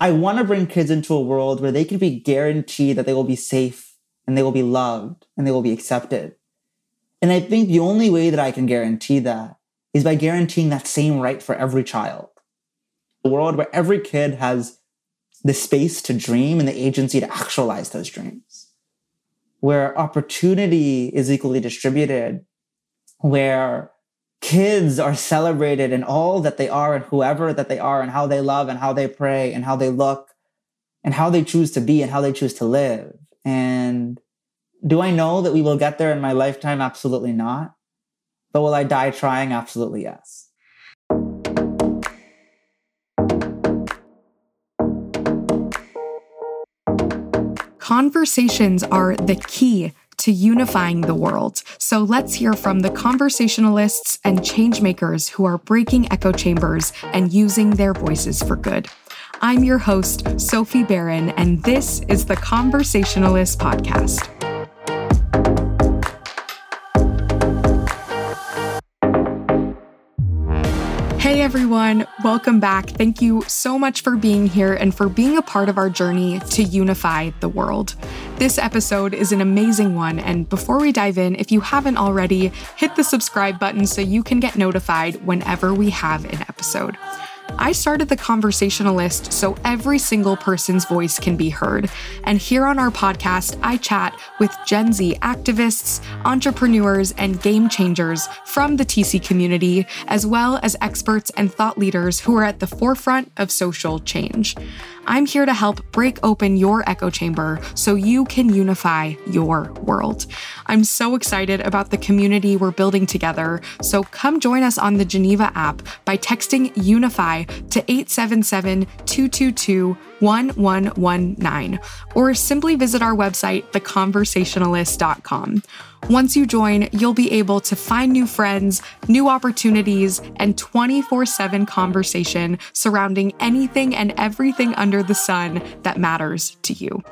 I want to bring kids into a world where they can be guaranteed that they will be safe and they will be loved and they will be accepted. And I think the only way that I can guarantee that is by guaranteeing that same right for every child. A world where every kid has the space to dream and the agency to actualize those dreams. Where opportunity is equally distributed, where kids are celebrated in all that they are and whoever that they are and how they love and how they pray and how they look and how they choose to be and how they choose to live. And do I know that we will get there in my lifetime? Absolutely not. But will I die trying? Absolutely yes. Conversations are the key to unifying the world. So let's hear from the conversationalists and changemakers who are breaking echo chambers and using their voices for good. I'm your host, Sophie Beren, and this is the Conversationalist Podcast. Everyone, welcome back. Thank you so much for being here and for being a part of our journey to unify the world. This episode is an amazing one, and before we dive in, if you haven't already, hit the subscribe button so you can get notified whenever we have an episode. I started the conversationalist so every single person's voice can be heard. And here on our podcast, I chat with Gen Z activists, entrepreneurs, and game changers from the TC community, as well as experts and thought leaders who are at the forefront of social change. I'm here to help break open your echo chamber so you can unify your world. I'm so excited about the community we're building together, so come join us on the Geneva app by texting Unify to 877 222 1119 or simply visit our website, theconversationalist.com. Once you join, you'll be able to find new friends, new opportunities, and 24 7 conversation surrounding anything and everything under the sun that matters to you.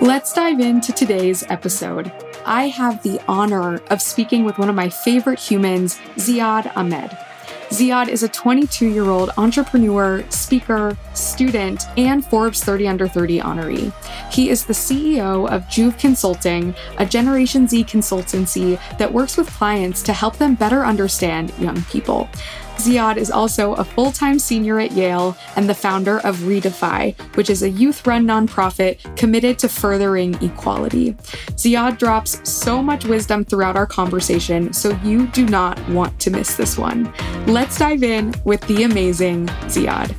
Let's dive into today's episode. I have the honor of speaking with one of my favorite humans, Ziad Ahmed. Ziad is a 22 year old entrepreneur, speaker, student, and Forbes 30 Under 30 honoree. He is the CEO of JUV Consulting, a Generation Z consultancy that works with clients to help them better understand young people. Ziad is also a full time senior at Yale and the founder of Redefy, which is a youth run nonprofit committed to furthering equality. Ziad drops so much wisdom throughout our conversation, so you do not want to miss this one. Let's dive in with the amazing Ziad.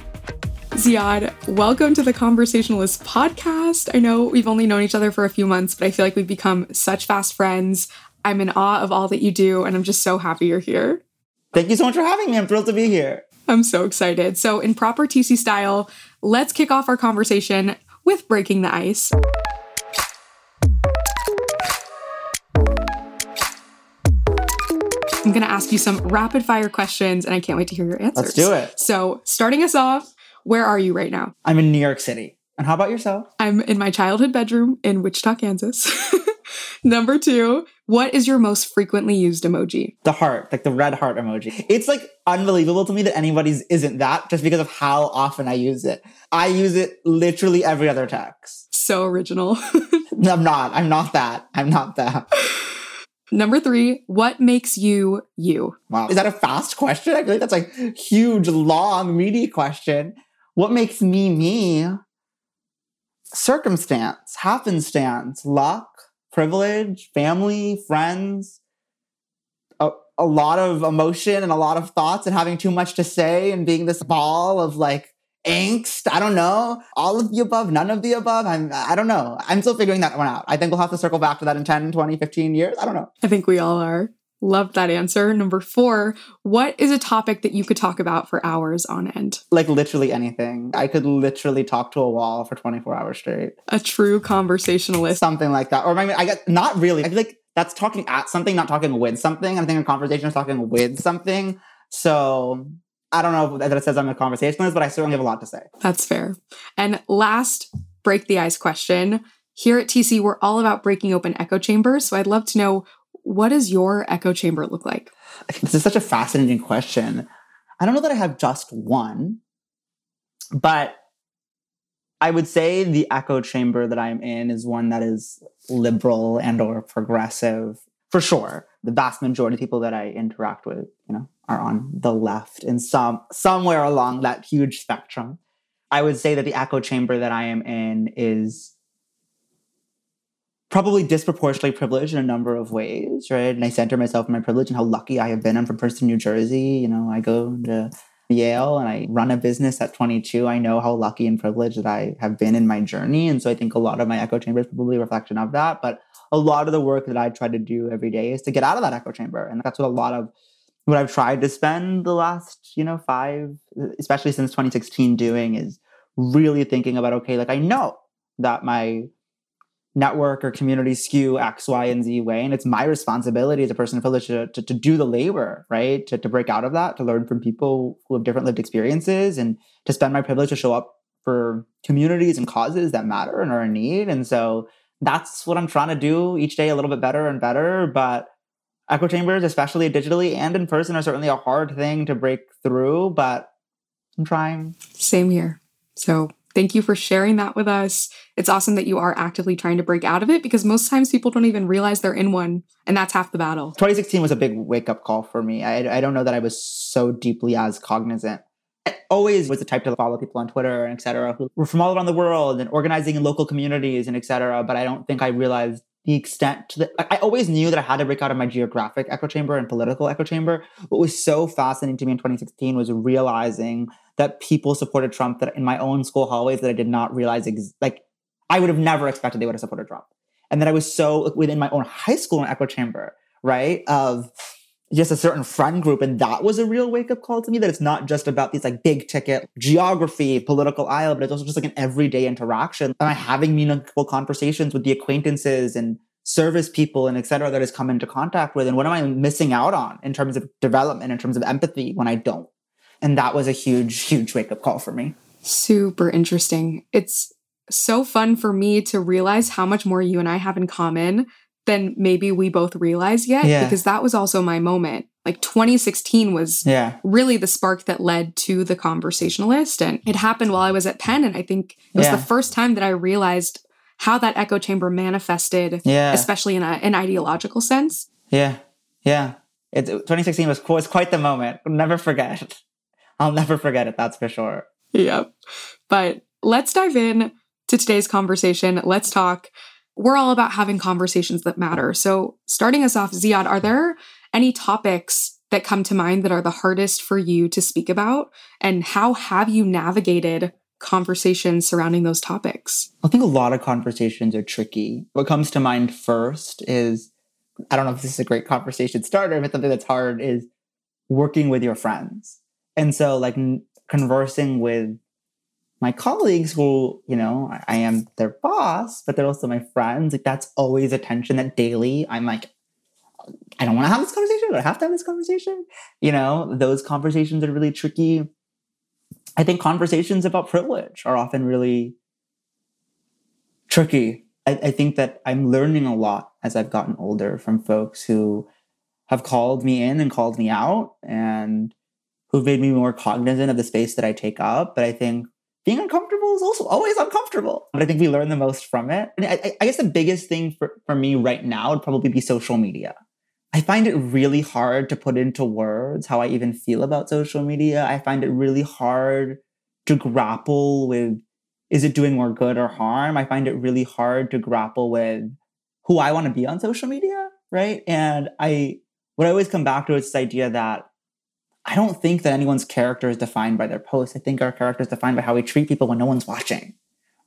Ziad, welcome to the Conversationalist podcast. I know we've only known each other for a few months, but I feel like we've become such fast friends. I'm in awe of all that you do, and I'm just so happy you're here. Thank you so much for having me. I'm thrilled to be here. I'm so excited. So, in proper TC style, let's kick off our conversation with breaking the ice. I'm going to ask you some rapid fire questions and I can't wait to hear your answers. Let's do it. So, starting us off, where are you right now? I'm in New York City. And how about yourself? I'm in my childhood bedroom in Wichita, Kansas. Number two, what is your most frequently used emoji? The heart, like the red heart emoji. It's like unbelievable to me that anybody's isn't that just because of how often I use it. I use it literally every other text. So original. I'm not. I'm not that. I'm not that. Number three, what makes you you? Wow. Is that a fast question? I feel like that's like huge, long, meaty question. What makes me me? Circumstance, happenstance, luck, privilege, family, friends, a, a lot of emotion and a lot of thoughts and having too much to say and being this ball of like angst. I don't know. All of the above, none of the above. I'm, I don't know. I'm still figuring that one out. I think we'll have to circle back to that in 10, 20, 15 years. I don't know. I think we all are. Loved that answer. Number four, what is a topic that you could talk about for hours on end? Like literally anything. I could literally talk to a wall for 24 hours straight. A true conversationalist. Something like that. Or I, mean, I get not really. I feel like that's talking at something, not talking with something. I think a conversation is talking with something. So I don't know that it says I'm a conversationalist, but I certainly have a lot to say. That's fair. And last break the ice question. Here at TC, we're all about breaking open echo chambers. So I'd love to know what does your echo chamber look like? This is such a fascinating question. I don't know that I have just one, but I would say the echo chamber that I'm in is one that is liberal and or progressive for sure. The vast majority of people that I interact with, you know, are on the left in some somewhere along that huge spectrum. I would say that the echo chamber that I am in is probably disproportionately privileged in a number of ways, right? And I center myself in my privilege and how lucky I have been. I'm from Princeton, New Jersey. You know, I go to Yale and I run a business at 22. I know how lucky and privileged that I have been in my journey. And so I think a lot of my echo chamber is probably a reflection of that. But a lot of the work that I try to do every day is to get out of that echo chamber. And that's what a lot of what I've tried to spend the last, you know, five, especially since 2016 doing is really thinking about, okay, like I know that my network or community skew X, Y, and Z way. And it's my responsibility as a person of privilege to, to, to, do the labor, right? To, to break out of that, to learn from people who have different lived experiences and to spend my privilege to show up for communities and causes that matter and are in need. And so that's what I'm trying to do each day a little bit better and better. But echo chambers, especially digitally and in person, are certainly a hard thing to break through, but I'm trying. Same here. So Thank you for sharing that with us. It's awesome that you are actively trying to break out of it because most times people don't even realize they're in one, and that's half the battle. 2016 was a big wake up call for me. I, I don't know that I was so deeply as cognizant. I always was the type to follow people on Twitter and et cetera who were from all around the world and organizing in local communities and et cetera. But I don't think I realized the extent to the, I always knew that I had to break out of my geographic echo chamber and political echo chamber. What was so fascinating to me in 2016 was realizing that people supported Trump that in my own school hallways that I did not realize ex- like I would have never expected they would have supported Trump. And that I was so within my own high school and echo chamber, right? Of just a certain friend group. And that was a real wake up call to me that it's not just about these like big ticket geography, political aisle, but it's also just like an everyday interaction. Am I having meaningful conversations with the acquaintances and service people and et cetera that has come into contact with? And what am I missing out on in terms of development, in terms of empathy when I don't? And that was a huge, huge wake up call for me. Super interesting. It's so fun for me to realize how much more you and I have in common than maybe we both realize yet yeah. because that was also my moment like 2016 was yeah. really the spark that led to the conversationalist and it happened while i was at penn and i think it was yeah. the first time that i realized how that echo chamber manifested yeah. especially in a, an ideological sense yeah yeah it, 2016 was, was quite the moment I'll never forget i'll never forget it that's for sure yep but let's dive in to today's conversation let's talk we're all about having conversations that matter. So, starting us off, Ziad, are there any topics that come to mind that are the hardest for you to speak about? And how have you navigated conversations surrounding those topics? I think a lot of conversations are tricky. What comes to mind first is I don't know if this is a great conversation starter, but something that's hard is working with your friends. And so, like, conversing with my colleagues who, you know, I, I, am their boss, but they're also my friends. Like that's always a tension that daily I'm like, I don't want to have this conversation, I have to have this conversation. You know, those conversations are really tricky. I think conversations about privilege are often really tricky. I, I think that I'm learning a lot as I've gotten older from folks who have called me in and called me out and who've made me more cognizant of the space that I take up. But I think being uncomfortable is also always uncomfortable. But I think we learn the most from it. And I, I guess the biggest thing for, for me right now would probably be social media. I find it really hard to put into words how I even feel about social media. I find it really hard to grapple with is it doing more good or harm? I find it really hard to grapple with who I want to be on social media, right? And I what I always come back to is this idea that I don't think that anyone's character is defined by their posts. I think our character is defined by how we treat people when no one's watching,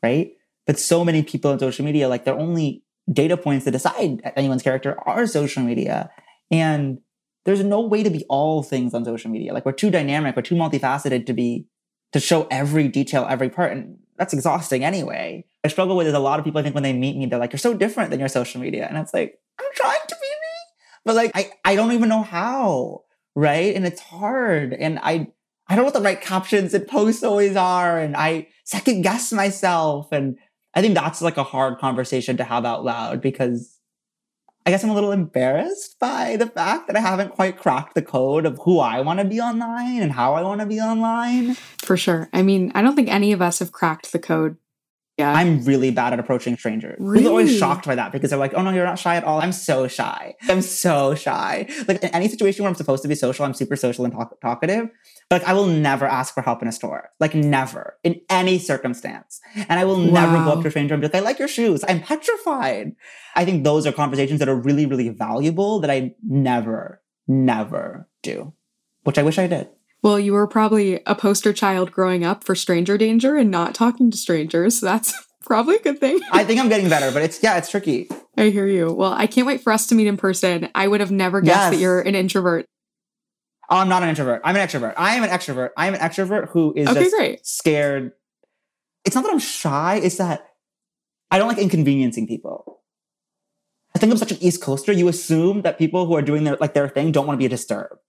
right? But so many people on social media, like their only data points to decide anyone's character are social media. And there's no way to be all things on social media. Like we're too dynamic, we're too multifaceted to be to show every detail, every part. And that's exhausting anyway. I struggle with is a lot of people, I think when they meet me, they're like, you're so different than your social media. And it's like, I'm trying to be me. But like I, I don't even know how right? And it's hard. And I I don't know what the right captions and posts always are. And I second guess myself. And I think that's like a hard conversation to have out loud because I guess I'm a little embarrassed by the fact that I haven't quite cracked the code of who I want to be online and how I want to be online. For sure. I mean, I don't think any of us have cracked the code. Yeah. I'm really bad at approaching strangers. People are always shocked by that because they're like, oh no, you're not shy at all. I'm so shy. I'm so shy. Like in any situation where I'm supposed to be social, I'm super social and talk- talkative. But like, I will never ask for help in a store. Like never in any circumstance. And I will never go Wow. up to a stranger and be like, I like your shoes. I'm petrified. I think those are conversations that are really, really valuable that I never, never do, which I wish I did. Well, you were probably a poster child growing up for stranger danger and not talking to strangers. So that's probably a good thing. I think I'm getting better, but it's, yeah, it's tricky. I hear you. Well, I can't wait for us to meet in person. I would have never guessed that you're an introvert. Oh, I'm not an introvert. I'm an extrovert. I am an extrovert. I am an extrovert who is Okay, just great. scared. It's not that I'm shy, it's that I don't like inconveniencing people. I think I'm such an East Coaster. You assume that people who are doing their like their thing don't want to be disturbed.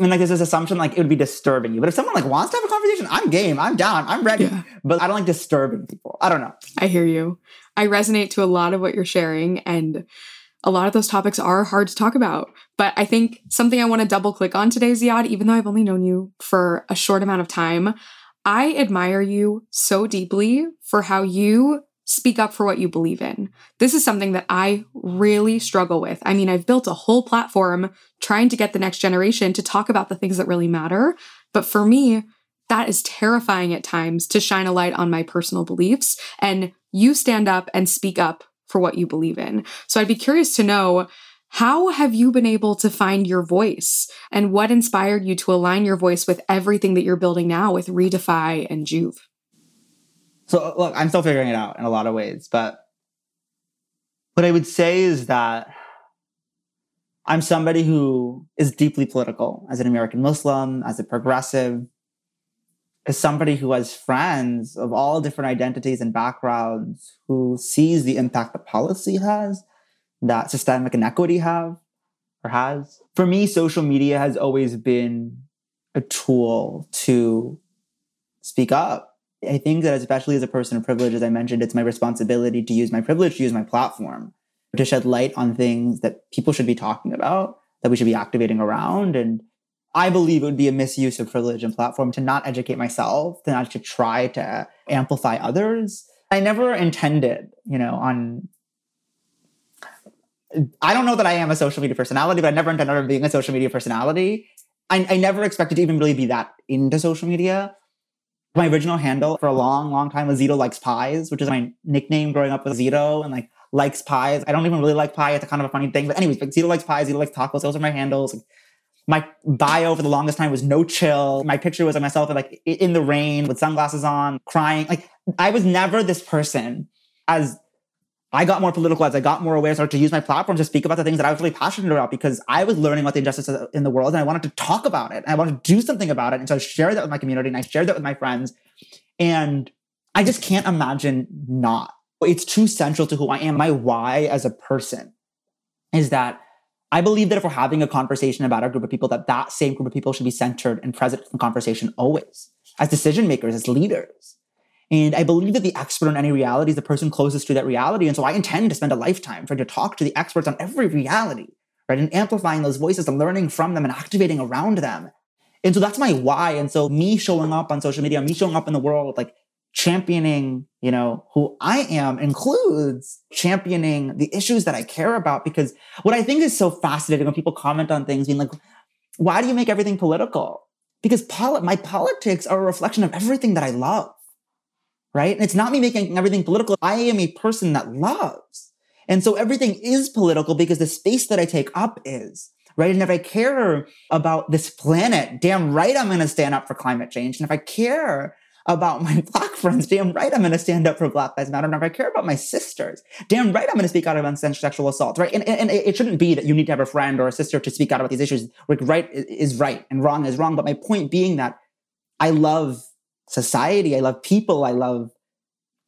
And like there's this assumption like it would be disturbing you. But if someone like wants to have a conversation, I'm game. I'm down. I'm ready. Yeah. But I don't like disturbing people. I don't know. I hear you. I resonate to a lot of what you're sharing, and a lot of those topics are hard to talk about. But I think something I want to double click on today, Ziad, even though I've only known you for a short amount of time, I admire you so deeply for how you speak up for what you believe in. This is something that I really struggle with. I mean, I've built a whole platform trying to get the next generation to talk about the things that really matter. But for me, that is terrifying at times to shine a light on my personal beliefs. And you stand up and speak up for what you believe in. So I'd be curious to know how have you been able to find your voice and what inspired you to align your voice with everything that you're building now with Redefy and JUV? So look, I'm still figuring it out in a lot of ways, but what I would say is that I'm somebody who is deeply political as an American Muslim, as a progressive, as somebody who has friends of all different identities and backgrounds who sees the impact that policy has, that systemic inequity have or has. For me, social media has always been a tool to speak up I think that especially as a person of privilege, as I mentioned, it's my responsibility to use my privilege, to use my platform to shed light on things that people should be talking about, that we should be activating around. And I believe it would be a misuse of privilege and platform to not educate myself, to not to try to amplify others. I never intended, you know, on I don't know that I am a social media personality, but I never intended on being a social media personality. I, I never expected to even really be that into social media. My original handle for a long, long time was Zito Likes Pies, which is my nickname growing up with Zito and like likes pies. I don't even really like pie. It's kind of a funny thing. But anyways, like Zito likes pies, Zito likes tacos. Those are my handles. My bio for the longest time was no chill. My picture was of myself like in the rain with sunglasses on, crying. Like I was never this person as I got more political as I got more aware, started to use my platform to speak about the things that I was really passionate about because I was learning about the injustices in the world and I wanted to talk about it and I wanted to do something about it. And so I shared that with my community and I shared that with my friends. And I just can't imagine not. It's too central to who I am. My why as a person is that I believe that if we're having a conversation about a group of people, that that same group of people should be centered and present in the conversation always as decision makers, as leaders. And I believe that the expert on any reality is the person closest to that reality. And so I intend to spend a lifetime trying to talk to the experts on every reality, right? And amplifying those voices and learning from them and activating around them. And so that's my why. And so me showing up on social media, me showing up in the world, like championing, you know, who I am includes championing the issues that I care about. Because what I think is so fascinating when people comment on things being like, why do you make everything political? Because my politics are a reflection of everything that I love right? And it's not me making everything political. I am a person that loves. And so everything is political because the space that I take up is, right? And if I care about this planet, damn right I'm going to stand up for climate change. And if I care about my black friends, damn right I'm going to stand up for Black Lives Matter. And if I care about my sisters, damn right I'm going to speak out about sexual assault, right? And, and, and it shouldn't be that you need to have a friend or a sister to speak out about these issues. Like right is right and wrong is wrong. But my point being that I love society. I love people. I love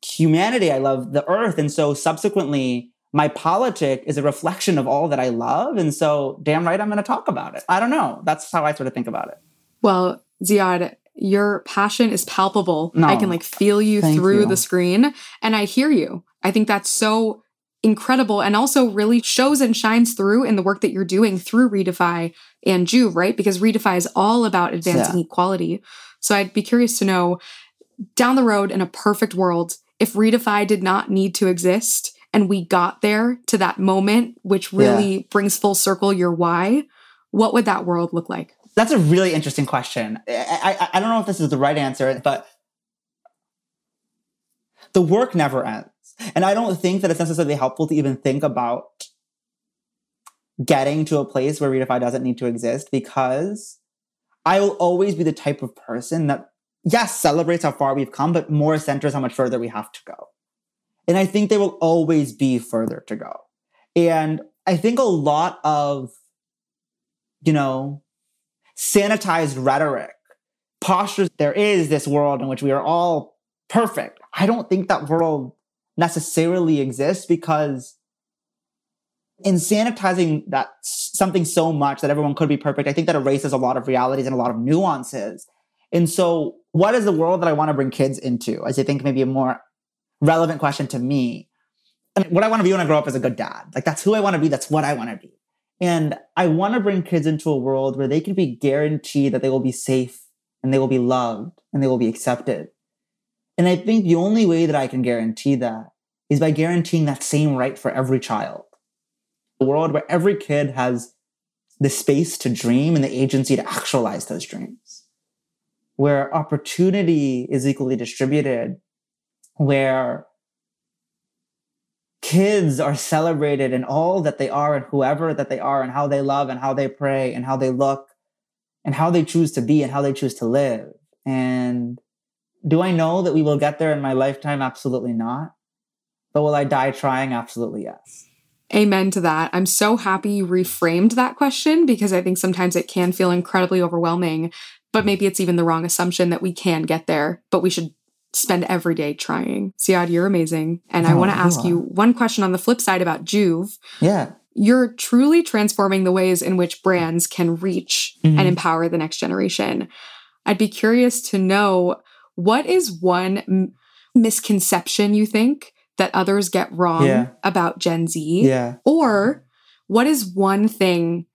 humanity. I love the earth. And so subsequently, my politic is a reflection of all that I love. And so, damn right, I'm going to talk about it. I don't know. That's how I sort of think about it. Well, Ziad, your passion is palpable. No. I can like feel you Thank through you. the screen and I hear you. I think that's so incredible and also really shows and shines through in the work that you're doing through Redefy and JUV, right? Because Redefy is all about advancing yeah. equality. So I'd be curious to know down the road in a perfect world, if Redefy did not need to exist and we got there to that moment, which really yeah. brings full circle your why, what would that world look like? That's a really interesting question. I, I, I don't know if this is the right answer, but the work never ends. And I don't think that it's necessarily helpful to even think about getting to a place where Redefy doesn't need to exist because I will always be the type of person that, yes, celebrates how far we've come, but more centers how much further we have to go. And I think there will always be further to go. And I think a lot of, you know, sanitized rhetoric postures there is this world in which we are all perfect. I don't think that world necessarily exists because in sanitizing that something so much that everyone could be perfect, I think that erases a lot of realities and a lot of nuances. And so, what is the world that I want to bring kids into? As I think maybe a more relevant question to me. Mean, what I want to be when I grow up is a good dad. Like that's who I want to be. That's what I want to be. And I want to bring kids into a world where they can be guaranteed that they will be safe and they will be loved and they will be accepted. And I think the only way that I can guarantee that is by guaranteeing that same right for every child. World where every kid has the space to dream and the agency to actualize those dreams. Where opportunity is equally distributed. Where kids are celebrated in all that they are and whoever that they are and how they love and how they pray and how they look and how they choose to be and how they choose to live. And do I know that we will get there in my lifetime? Absolutely not. But will I die trying? Absolutely yes. Amen to that. I'm so happy you reframed that question because I think sometimes it can feel incredibly overwhelming, but maybe it's even the wrong assumption that we can get there, but we should spend every day trying. Ziad, you're amazing. And oh, I want to ask you one question on the flip side about JUV. Yeah. You're truly transforming the ways in which brands can reach mm-hmm. and empower the next generation. I'd be curious to know what is one m- misconception you think that others get wrong yeah. about Gen Z? Yeah. Or what is one thing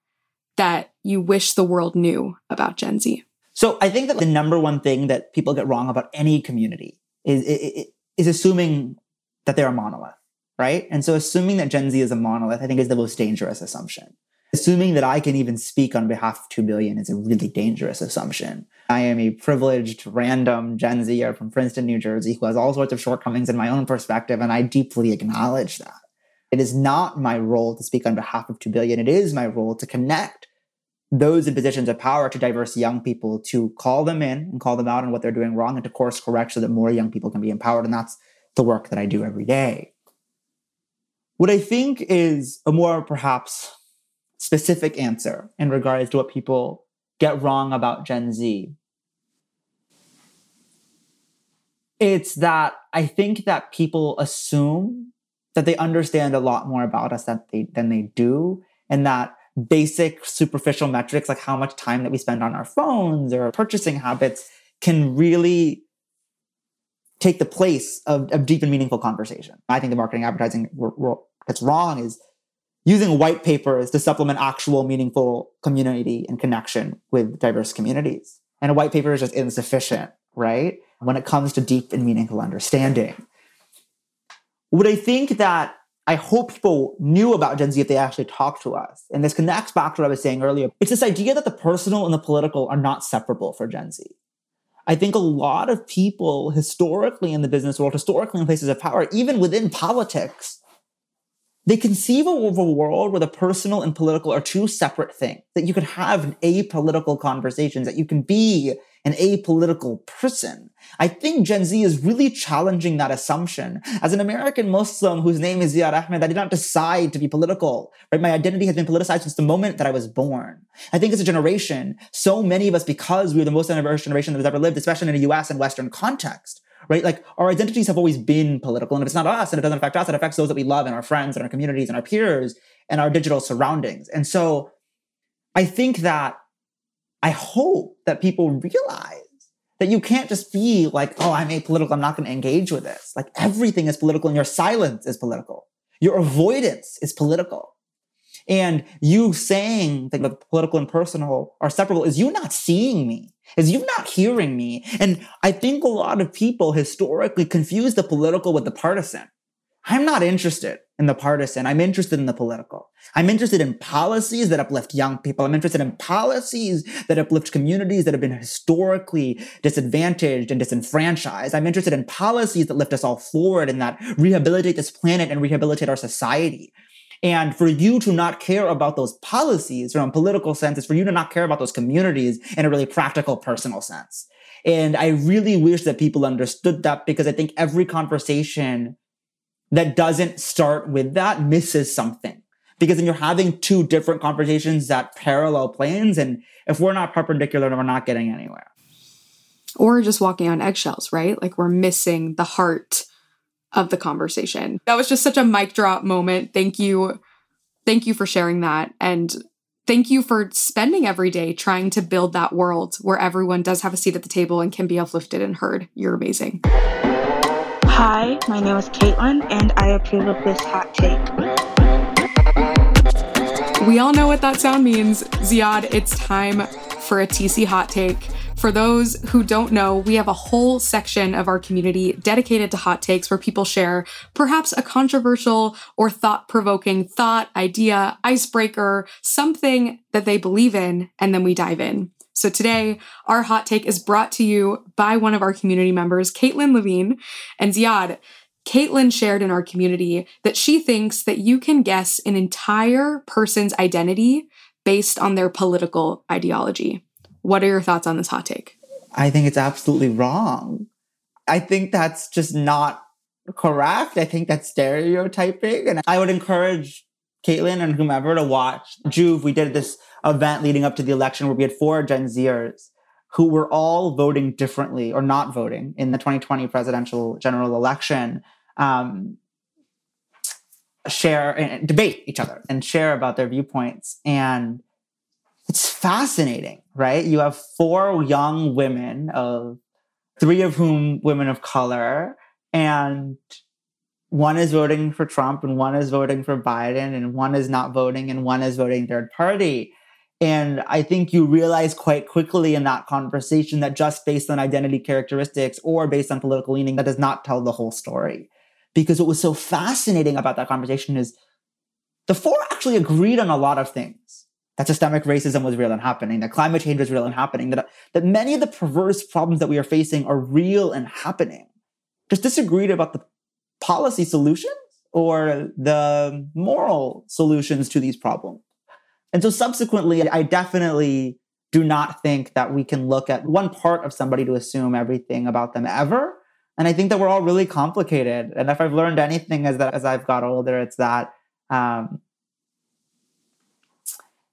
that you wish the world knew about Gen Z? So I think that the number one thing that people get wrong about any community is, is, is assuming that they're a monolith, right? And so assuming that Gen Z is a monolith, I think is the most dangerous assumption. Assuming that I can even speak on behalf of 2 billion is a really dangerous assumption. I am a privileged, random Gen Zer from Princeton, New Jersey, who has all sorts of shortcomings in my own perspective, and I deeply acknowledge that. It is not my role to speak on behalf of 2 billion. It is my role to connect those in positions of power to diverse young people to call them in and call them out on what they're doing wrong and to course correct so that more young people can be empowered. And that's the work that I do every day. What I think is a more perhaps specific answer in regards to what people get wrong about Gen Z. It's that I think that people assume that they understand a lot more about us than they, than they do, and that basic superficial metrics like how much time that we spend on our phones or purchasing habits can really take the place of, of deep and meaningful conversation. I think the marketing advertising gets wrong is using white papers to supplement actual meaningful community and connection with diverse communities. And a white paper is just insufficient, right? When it comes to deep and meaningful understanding. What I think that I hope people knew about Gen Z if they actually talked to us. And this connects back to what I was saying earlier. It's this idea that the personal and the political are not separable for Gen Z. I think a lot of people historically in the business world, historically in places of power, even within politics, they conceive of a world where the personal and political are two separate things, that you could have apolitical conversations, that you can be an apolitical person. I think Gen Z is really challenging that assumption. As an American Muslim whose name is Ziad Ahmed, I did not decide to be political, right? My identity has been politicized since the moment that I was born. I think as a generation, so many of us, because we are the most diverse generation that has ever lived, especially in a US and Western context, right? Like our identities have always been political. And if it's not us and it doesn't affect us, it affects those that we love and our friends and our communities and our peers and our digital surroundings. And so I think that I hope that people realize that you can't just be like, oh, I'm apolitical. I'm not going to engage with this. Like everything is political and your silence is political. Your avoidance is political. And you saying that the political and personal are separable is you not seeing me, is you not hearing me. And I think a lot of people historically confuse the political with the partisan. I'm not interested in the partisan. I'm interested in the political. I'm interested in policies that uplift young people. I'm interested in policies that uplift communities that have been historically disadvantaged and disenfranchised. I'm interested in policies that lift us all forward and that rehabilitate this planet and rehabilitate our society. And for you to not care about those policies from a political sense is for you to not care about those communities in a really practical, personal sense. And I really wish that people understood that because I think every conversation that doesn't start with that misses something. Because then you're having two different conversations that parallel planes. And if we're not perpendicular, then we're not getting anywhere. Or just walking on eggshells, right? Like we're missing the heart of the conversation. That was just such a mic drop moment. Thank you. Thank you for sharing that. And thank you for spending every day trying to build that world where everyone does have a seat at the table and can be uplifted and heard. You're amazing. Hi, my name is Caitlin, and I approve of this hot take. We all know what that sound means. Ziad, it's time for a TC hot take. For those who don't know, we have a whole section of our community dedicated to hot takes where people share perhaps a controversial or thought provoking thought, idea, icebreaker, something that they believe in, and then we dive in. So today, our hot take is brought to you by one of our community members, Caitlin Levine and Ziad. Caitlin shared in our community that she thinks that you can guess an entire person's identity based on their political ideology. What are your thoughts on this hot take? I think it's absolutely wrong. I think that's just not correct. I think that's stereotyping. And I would encourage Caitlin and whomever to watch JUV. We did this event leading up to the election where we had four Gen Zers who were all voting differently or not voting in the 2020 presidential general election. Um, share and debate each other and share about their viewpoints. And it's fascinating, right? You have four young women of three of whom women of color, and one is voting for Trump and one is voting for Biden and one is not voting and one is voting third party. And I think you realize quite quickly in that conversation that just based on identity characteristics or based on political leaning, that does not tell the whole story. Because what was so fascinating about that conversation is the four actually agreed on a lot of things that systemic racism was real and happening, that climate change was real and happening, that, that many of the perverse problems that we are facing are real and happening. Just disagreed about the policy solutions or the moral solutions to these problems. And so subsequently, I definitely do not think that we can look at one part of somebody to assume everything about them ever. And I think that we're all really complicated. And if I've learned anything as that as I've got older, it's that um,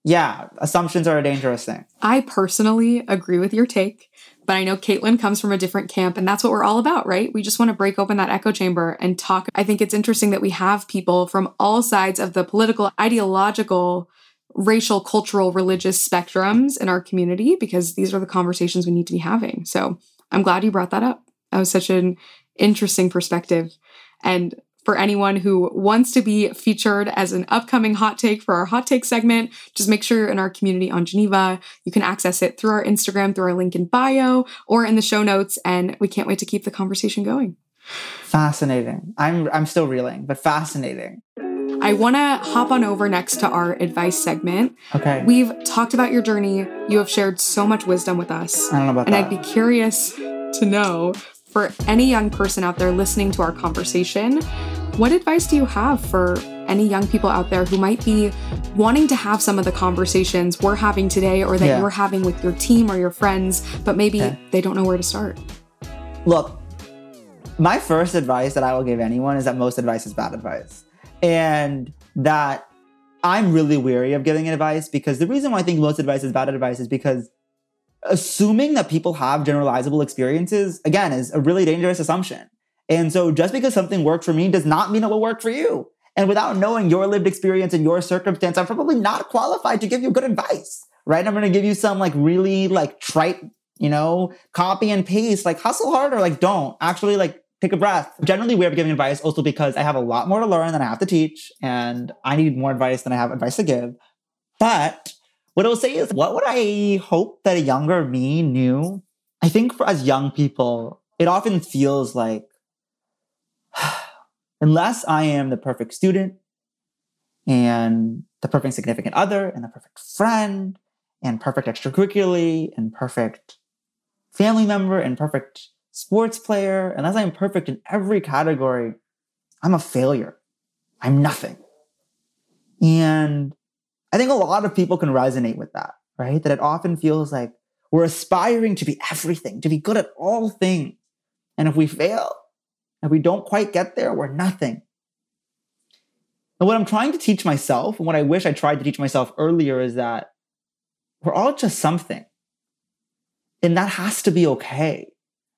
yeah, assumptions are a dangerous thing. I personally agree with your take, but I know Caitlin comes from a different camp, and that's what we're all about, right? We just want to break open that echo chamber and talk. I think it's interesting that we have people from all sides of the political, ideological, racial, cultural, religious spectrums in our community because these are the conversations we need to be having. So I'm glad you brought that up. That was such an interesting perspective. And for anyone who wants to be featured as an upcoming hot take for our hot take segment, just make sure you're in our community on Geneva. You can access it through our Instagram, through our link in bio, or in the show notes. And we can't wait to keep the conversation going. Fascinating. I'm I'm still reeling, but fascinating. I want to hop on over next to our advice segment. Okay. We've talked about your journey. You have shared so much wisdom with us. I don't know about and that. I'd be curious to know for any young person out there listening to our conversation, what advice do you have for any young people out there who might be wanting to have some of the conversations we're having today or that Yeah. you're having with your team or your friends, but maybe Okay. they don't know where to start? Look, my first advice that I will give anyone is that most advice is bad advice. And that I'm really weary of giving advice because the reason why I think most advice is bad advice is because assuming that people have generalizable experiences, again, is a really dangerous assumption. And so just because something worked for me does not mean it will work for you. And without knowing your lived experience and your circumstance, I'm probably not qualified to give you good advice, right? I'm going to give you some like really like trite, you know, copy and paste, like hustle harder, or like don't actually like take a breath. Generally, of giving advice also because I have a lot more to learn than I have to teach, and I need more advice than I have advice to give. But what I'll say is, what would I hope that a younger me knew? I think for as young people, it often feels like unless I am the perfect student and the perfect significant other and the perfect friend and perfect extracurricularly and perfect family member and perfect sports player, unless I'm perfect in every category, I'm a failure. I'm nothing. And I think a lot of people can resonate with that, right? That it often feels like we're aspiring to be everything, to be good at all things. And if we fail, if we don't quite get there, we're nothing. And what I'm trying to teach myself, and what I wish I tried to teach myself earlier, is that we're all just something. And that has to be okay.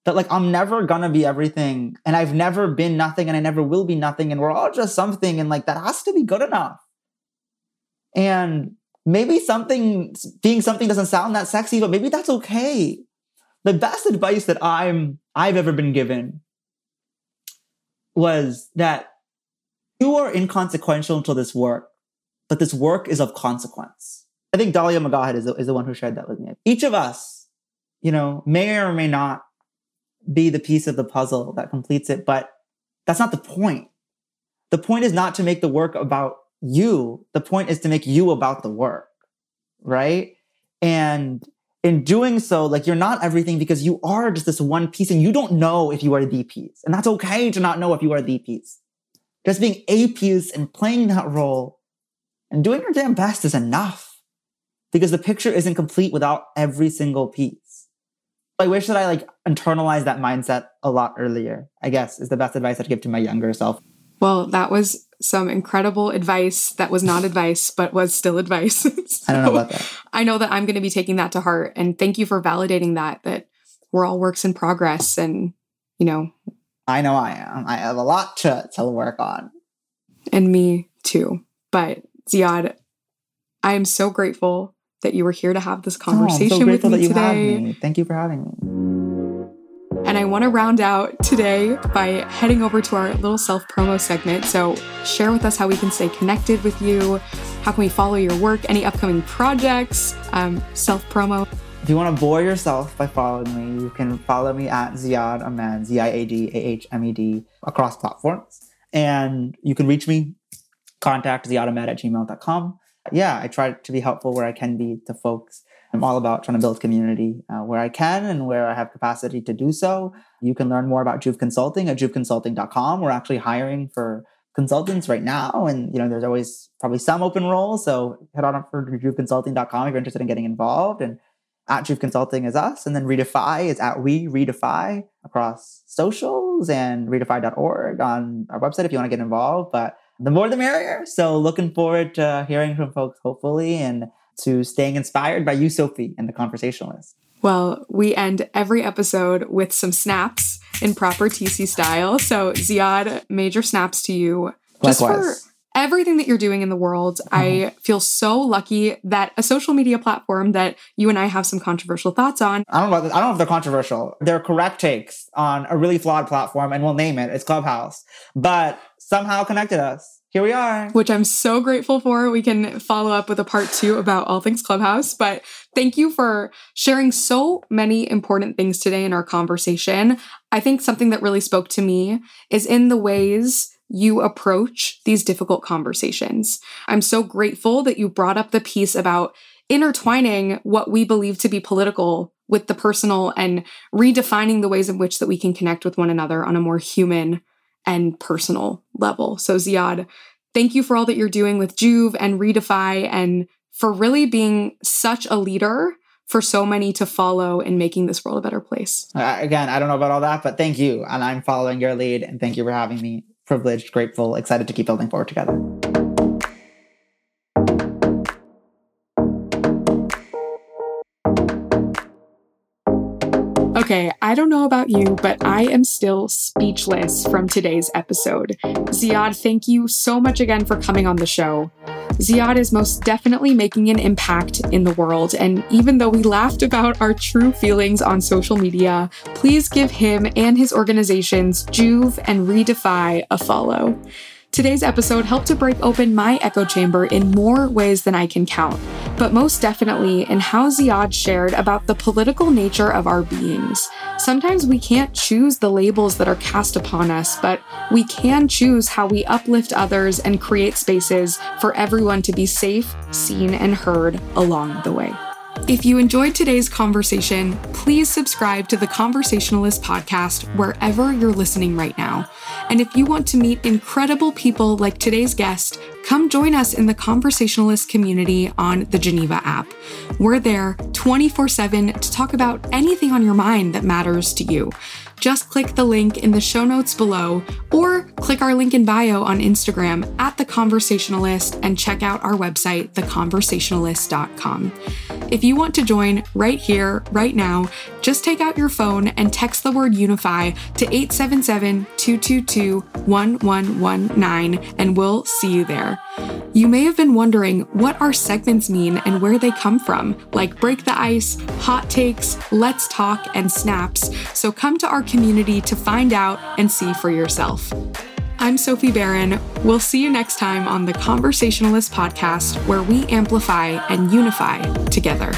That, like, I'm never gonna be everything, and I've never been nothing, and I never will be nothing, and we're all just something, and like, that has to be good enough. And maybe something, being something doesn't sound that sexy, but maybe that's okay. The best advice that I'm, I've ever been given was that you are inconsequential to this work, but this work is of consequence. I think Dalia Mogahed is the, is the one who shared that with me. Each of us, you know, may or may not be the piece of the puzzle that completes it, but that's not the point. The point is not to make the work about you. The point is to make you about the work, right? And in doing so, like you're not everything because you are just this one piece and you don't know if you are the piece. And that's okay to not know if you are the piece. Just being a piece and playing that role and doing your damn best is enough because the picture isn't complete without every single piece. I wish that I like internalized that mindset a lot earlier, I guess is the best advice I'd give to my younger self. Well, that was some incredible advice that was not advice, but was still advice. so I don't know about that. I know that I'm going to be taking that to heart. And thank you for validating that, that we're all works in progress. And, you know, I know I am. I have a lot to, to work on. and me too. But Ziad, I am so grateful that you were here to have this Oh, I'm conversation so with me that you today. me. Thank you for having me. And I want to round out today by heading over to our little self promo segment. So, share with us how we can stay connected with you. How can we follow your work? Any upcoming projects? Um, self promo. If you want to bore yourself by following me, you can follow me at Ziad Ahmed, Z I A D A H M E D, across platforms. And you can reach me, contact ziadahmed at gmail.com. Yeah, I try to be helpful where I can be to folks. I'm all about trying to build community uh, where I can and where I have capacity to do so. You can learn more about JUV Consulting at juvconsulting.com. We're actually hiring for consultants right now. And, you know, there's always probably some open roles. So head on up for juvconsulting.com if you're interested in getting involved. And at JUV Consulting is us. And then Redefy is at We Redefy across socials and redefy.org on our website if you want to get involved. But the more the merrier. So looking forward to hearing from folks, hopefully, and to staying inspired by you, Sophie, and the conversationalist. Well, we end every episode with some snaps in proper TC style. So, Ziad, major snaps to you. Just Likewise. for everything that you're doing in the world. I mm-hmm. feel so lucky that a social media platform that you and I have some controversial thoughts on I don't know. About I don't know if they're controversial. They're correct takes on a really flawed platform, and we'll name it. It's Clubhouse, but somehow connected us. Here we are. which I'm so grateful for. We can follow up with a part two about all things Clubhouse. But thank you for sharing so many important things today in our conversation. I think something that really spoke to me is in the ways you approach these difficult conversations. I'm so grateful that you brought up the piece about intertwining what we believe to be political with the personal and redefining the ways in which that we can connect with one another on a more human and personal level. So Ziad, thank you for all that you're doing with JUV and Redefy and for really being such a leader for so many to follow in making this world a better place. Uh, again, I don't know about all that, but thank you. And I'm following your lead. And thank you for having me. Privileged, grateful, excited to keep building forward together. Okay, I don't know about you, but I am still speechless from today's episode. Ziad, thank you so much again for coming on the show. Ziad is most definitely making an impact in the world, and even though we laughed about our true feelings on social media, please give him and his organizations, JUV and Redefy, a follow. Today's episode helped to break open my echo chamber in more ways than I can count, but most definitely in how Ziad shared about the political nature of our beings. Sometimes we can't choose the labels that are cast upon us, but we can choose how we uplift others and create spaces for everyone to be safe, seen, and heard along the way. If you enjoyed today's conversation, please subscribe to the Conversationalist podcast wherever you're listening right now. And if you want to meet incredible people like today's guest, come join us in the Conversationalist community on the Geneva app. We're there 24 7 to talk about anything on your mind that matters to you just click the link in the show notes below or click our link in bio on Instagram at The Conversationalist and check out our website, theconversationalist.com. If you want to join right here, right now, just take out your phone and text the word unify to 877 222 1119 and we'll see you there. You may have been wondering what our segments mean and where they come from, like Break the Ice, Hot Takes, Let's Talk, and Snaps, so come to our community to find out and see for yourself. I'm Sophie Beren. We'll see you next time on the Conversationalist podcast, where we amplify and unify together.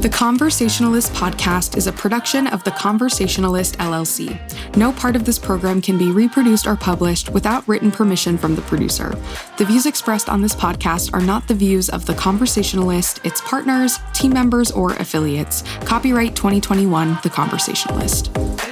The Conversationalist podcast is a production of The Conversationalist LLC. No part of this program can be reproduced or published without written permission from the producer. The views expressed on this podcast are not the views of The Conversationalist, its partners, team members, or affiliates. Copyright 2021 The Conversationalist.